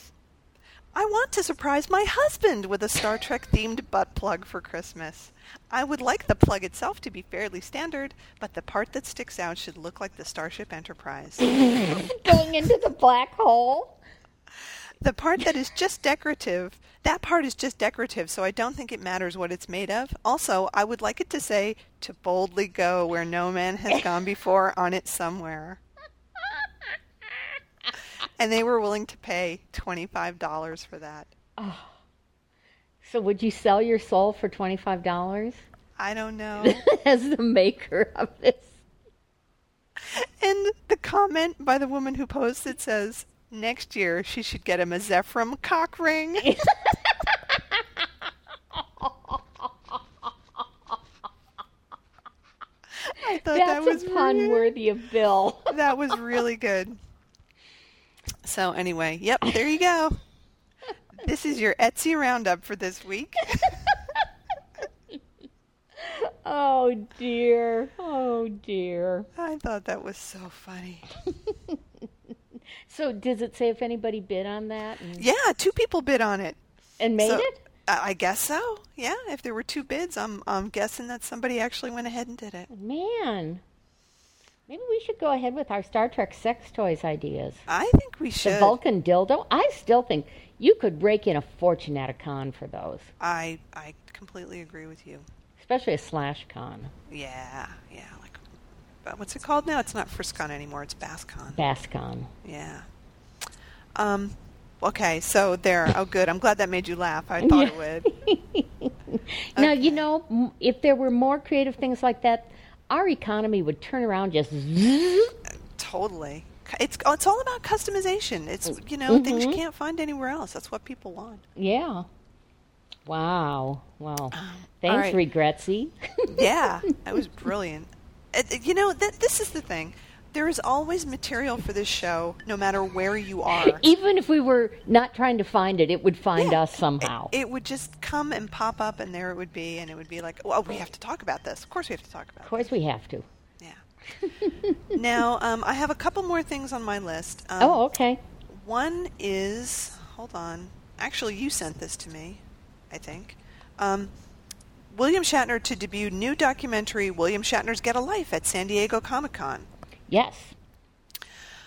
I want to surprise my husband with a Star Trek themed butt plug for Christmas. I would like the plug itself to be fairly standard, but the part that sticks out should look like the Starship Enterprise. <laughs> Going into the black hole. The part that is just decorative, that part is just decorative, so I don't think it matters what it's made of. Also, I would like it to say, to boldly go where no man has gone before on it somewhere. And they were willing to pay $25 for that. Ah. So would you sell your soul for twenty five dollars I don't know. <laughs> as the maker of this? and the comment by the woman who posted says, next year she should get him a Zefram cock ring. <laughs> I thought that was a pun really- worthy of Bill. <laughs> that was really good. So anyway, yep, there you go. This is your Etsy roundup for this week. <laughs> oh dear. Oh dear. I thought that was so funny. <laughs> So does it say if anybody bid on that and, Yeah, two people bid on it. and made So- it? I I guess so. Yeah, if there were two bids, I'm I'm guessing that somebody actually went ahead and did it. Man. Maybe we should go ahead with our Star Trek sex toys ideas. I think we should. The. Vulcan dildo. I still think you could rake in a fortune at a con for those, I I completely agree with you. especially a slash con. Yeah, yeah. Like, but what's it called now? It's not FriskCon anymore. It's BassCon. Bascon. Yeah. Um. Okay, so there. Oh, good. I'm glad that made you laugh. I <laughs> thought it would. <laughs> Now, you know, if there were more creative things like that, our economy would turn around just. Totally. It's it's all about customization. It's mm, you know things you mm-hmm. can't find anywhere else. That's what people want. Yeah. Wow. Wow. Um, thanks, right. Regretsy. <laughs> Yeah, that was brilliant. Uh, You know that this is the thing. There is always material for this show, no matter where you are. Even if we were not trying to find it, it would find Yeah. us somehow. It would just come and pop up, and there it would be, and it would be like, "Well, we have to talk about this." Of course, we have to talk about. of course, we have to. Yeah. <laughs> now, um, I have a couple more things on my list. Um, oh, okay. One is, hold on. Actually, you sent this to me, I think. Um, William Shatner to debut new documentary William Shatner's Get a Life at San Diego Comic Con. Yes.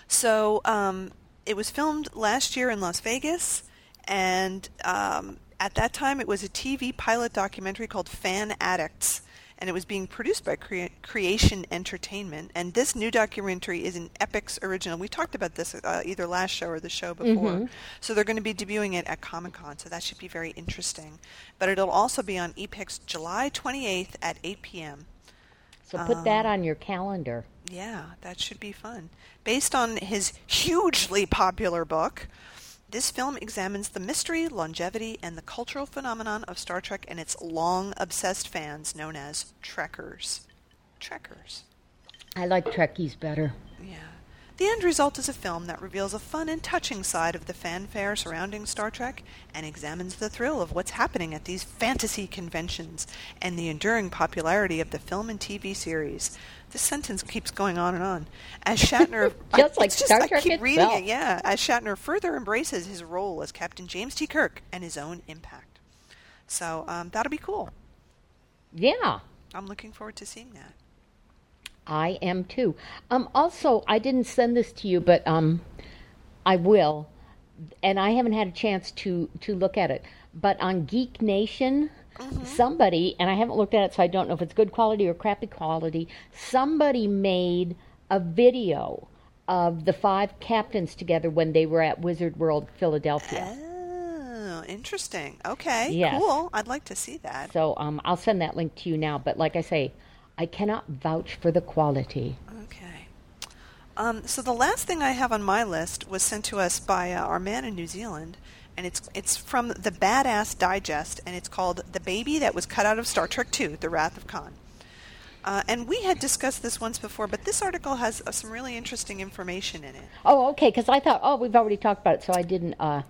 So um, it was filmed last year in Las Vegas, and um, at that time it was a TV pilot documentary called Fan Addicts, and it was being produced by Crea- Creation Entertainment. And this new documentary is an Epix original. We talked about this uh, either last show or the show before. So they're going to be debuting it at Comic Con, so that should be very interesting. But it'll also be on Epix July 28th at 8 p.m. So put that on your calendar. Yeah, that should be fun. Based on his hugely popular book, this film examines the mystery, longevity, and the cultural phenomenon of Star Trek and its long obsessed fans known as Trekkers. Trekkers. I like Trekkies better. Yeah. The end result is a film that reveals a fun and touching side of the fanfare surrounding Star Trek and examines the thrill of what's happening at these fantasy conventions and the enduring popularity of the film and TV series. This sentence keeps going on and on. As Shatner, <laughs> Just I, like just, Star I Trek keep reading it. Yeah, as Shatner further embraces his role as Captain James T. Kirk and his own impact. So um, that'll be cool. Yeah. I'm looking forward to seeing that. I am too. Um, also, I didn't send this to you, but um, I will, and I haven't had a chance to to look at it. But on Geek Nation, somebody, and I haven't looked at it, so I don't know if it's good quality or crappy quality. Somebody made a video of the five captains together when they were at Wizard World Philadelphia. Oh, interesting. Okay, Yes. cool. I'd like to see that. So um, I'll send that link to you now. But like I say, I cannot vouch for the quality. Okay. Um, so the last thing I have on my list was sent to us by uh, our man in New Zealand, and it's it's from the Badass Digest, and it's called "The Baby That Was Cut Out of Star Trek II: The Wrath of Khan." Uh, and we had discussed this once before, but this article has uh, some really interesting information in it. Oh, okay. Because I thought, oh, we've already talked about it, so I didn't. Uh,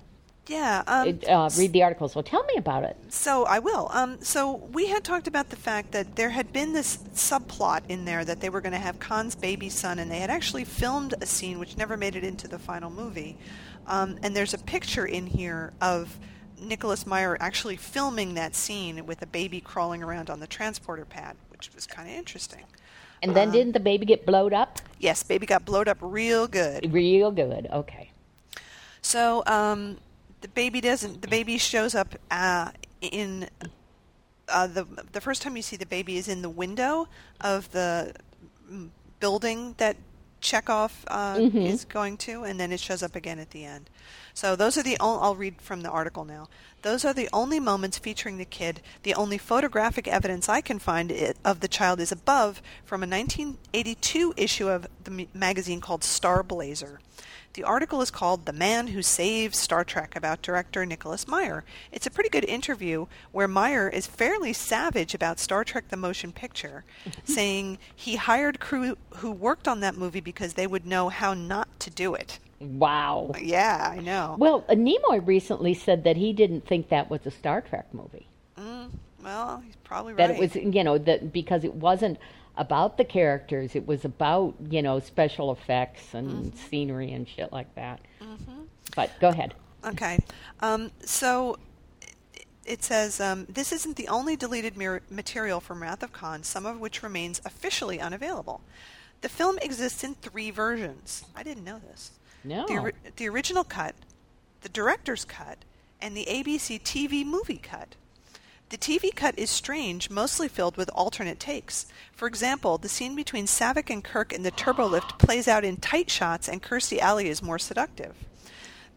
Yeah. Um, uh, read the article. So tell me about it. So I will. Um, so we had talked about the fact that there had been this subplot in there that they were going to have Khan's baby son, and they had actually filmed a scene which never made it into the final movie. Um, and there's a picture in here of Nicholas Meyer actually filming that scene with a baby crawling around on the transporter pad, which was kind of interesting. And then didn't the baby get blowed up? Yes, baby got blowed up real good. Real good. Okay. So um, the baby doesn't. The baby shows up uh, in uh, the the first time you see the baby is in the window of the building that Chekhov uh, is going to, and then it shows up again at the end. So those are the. only, I'll read from the article now. Those are the only moments featuring the kid. The only photographic evidence I can find of the child is above from a 1982 issue of the magazine called Star Blazer. The article is called The Man Who Saved Star Trek about director Nicholas Meyer. It's a pretty good interview where Meyer is fairly savage about Star Trek the Motion Picture, <laughs> saying he hired crew who worked on that movie because they would know how not to do it. Wow. Yeah, I know. Well, uh, Nimoy recently said that he didn't think that was a Star Trek movie. Well, he's probably right. That it was, you know, that because it wasn't about the characters, it was about, you know, special effects and scenery and shit like that. But go ahead. Okay. Um, so it- says um, this isn't the only deleted mir- material from Wrath of Khan, some of which remains officially unavailable. The film exists in three versions. I didn't know this. No. The, the original cut, the director's cut, and the ABC TV movie cut. The TV cut is strange, mostly filled with alternate takes. For example, the scene between Saavik and Kirk in the turbolift plays out in tight shots, and Kirstie Alley is more seductive.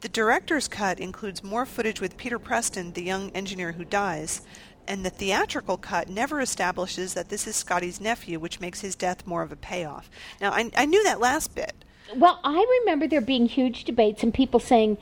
The director's cut includes more footage with Peter Preston, the young engineer who dies, and the theatrical cut never establishes that this is Scotty's nephew, which makes his death more of a payoff. Now, I, I knew that last bit. Well, I remember there being huge debates and people saying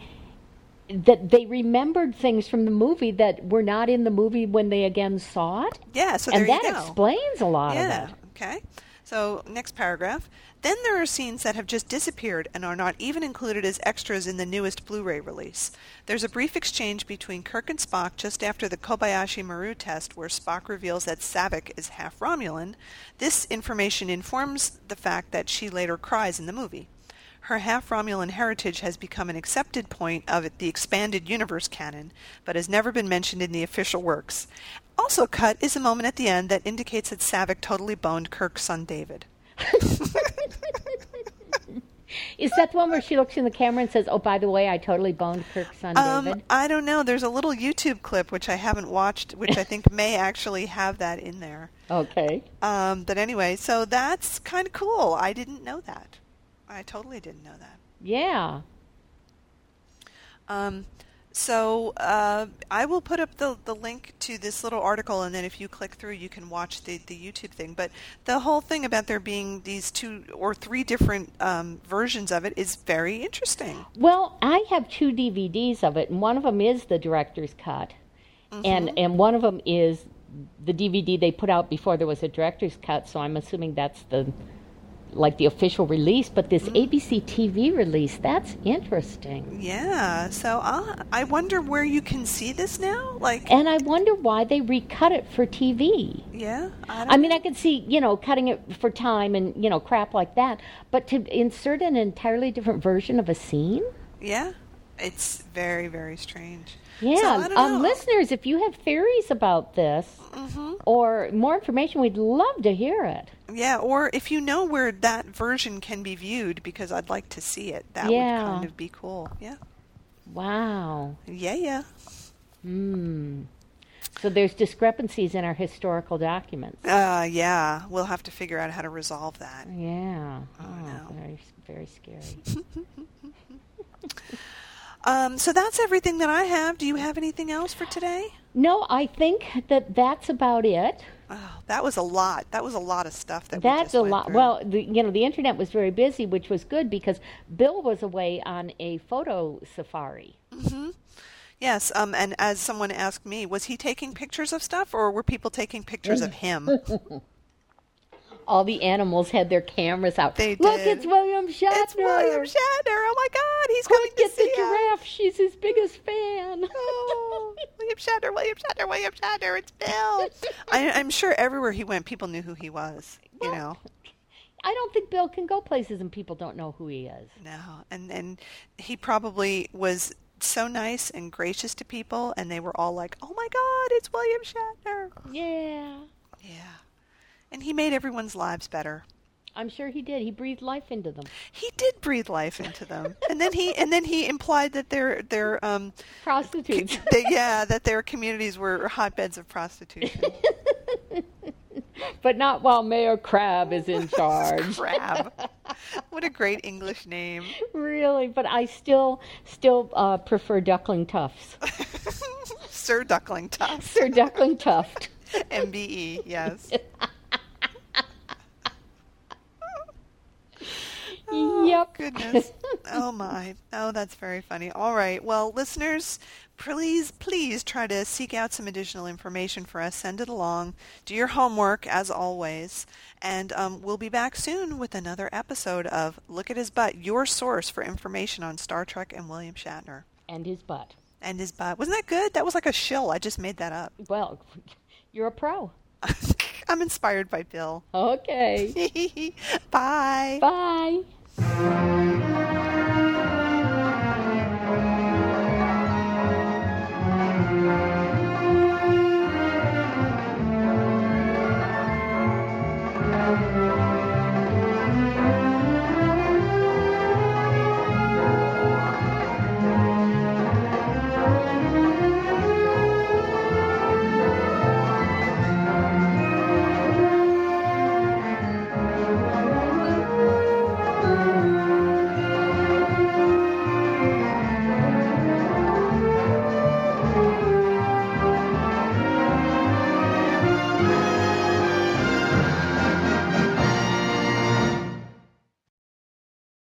that they remembered things from the movie that were not in the movie when they again saw it. Yeah, so and there that you go. explains a lot yeah, of it. okay. So, next paragraph. Then there are scenes that have just disappeared and are not even included as extras in the newest Blu ray release. There's a brief exchange between Kirk and Spock just after the Kobayashi Maru test where Spock reveals that Saavik is half Romulan. This information informs the fact that she later cries in the movie. Her half Romulan heritage has become an accepted point of the expanded universe canon, but has never been mentioned in the official works. Also cut is a moment at the end that indicates that Saavik totally boned Kirk's son David. <laughs> Is that the one where she looks in the camera and says, "Oh, by the way, I totally boned Kirk's son Um, David"? I don't know. There's a little YouTube clip which I haven't watched, which I think <laughs> may actually have that in there. Okay. Um, but anyway, so that's kind of cool. I didn't know that. I totally didn't know that. Yeah. Um, so uh, I will put up the, the link to this little article, and then if you click through, you can watch the, the YouTube thing. But the whole thing about there being these two or three different um, versions of it is very interesting. Well, I have two DVDs of it, and one of them is the director's cut, and and one of them is the DVD they put out before there was a director's cut. So I'm assuming that's the like the official release. But this ABC TV release, that's interesting. Yeah. So uh, I wonder where you can see this now. Like, And I wonder why they recut it for TV. yeah. I, don't I mean, I could see, you know, cutting it for time and, you know, crap like that. But to insert an entirely different version of a scene? yeah. It's very very strange. Yeah. So, um, listeners, if you have theories about this Mm-hmm. or more information, we'd love to hear it. Yeah, or if you know where that version can be viewed, because I'd like to see it. That Yeah. would kind of be cool. Yeah. Wow. Yeah, yeah. Hmm. So there's discrepancies in our historical documents. Uh, yeah. We'll have to figure out how to resolve that. Yeah. Oh, no. very, very scary. <laughs> Um, so that's everything that I have. Do you have anything else for today? no, I think that that's about it. Oh, that was a lot. That was a lot of stuff that we That's just a went lot. through. Well, the, you know, the internet was very busy, which was good because Bill was away on a photo safari. Mhm. yes. Um, and as someone asked me, was he taking pictures of stuff, or were people taking pictures of him? <laughs> All the animals had their cameras out. They Look, did. it's William Shatner. it's William Shatner. Oh my God, he's Quick, coming get to see the us. giraffe she's his biggest fan. Oh, William Shatner, William Shatner, William Shatner, it's Bill. I, I'm sure everywhere he went, people knew who he was. You Well, know, I don't think Bill can go places and people don't know who he is. no, and and he probably was so nice and gracious to people, and they were all like, "Oh my God, it's William Shatner." Yeah. Yeah, and he made everyone's lives better. I'm sure he did. He breathed life into them. He did breathe life into them, <laughs> and then he and then he implied that their their um, Prostitutes. <laughs> that, yeah, that their communities were hotbeds of prostitution. <laughs> but not while Mayor Crabb is in charge. Crabb. What a great English name. really, but I still still uh, prefer Duckling Tufts. Sir Duckling Tuft. Sir Duckling Tuft. MBE, yes. Yep. Goodness. <laughs> Oh my. Oh, that's very funny. All right. Well, listeners, please, please try to seek out some additional information for us. Send it along. Do your homework, as always. And um, we'll be back soon with another episode of Look at His Butt, your source for information on Star Trek and William Shatner. and his butt. And his butt. Wasn't that good? That was like a shill. I just made that up. Well, <laughs> you're a pro. <laughs> I'm inspired by Bill. Okay. Bye. Bye. Música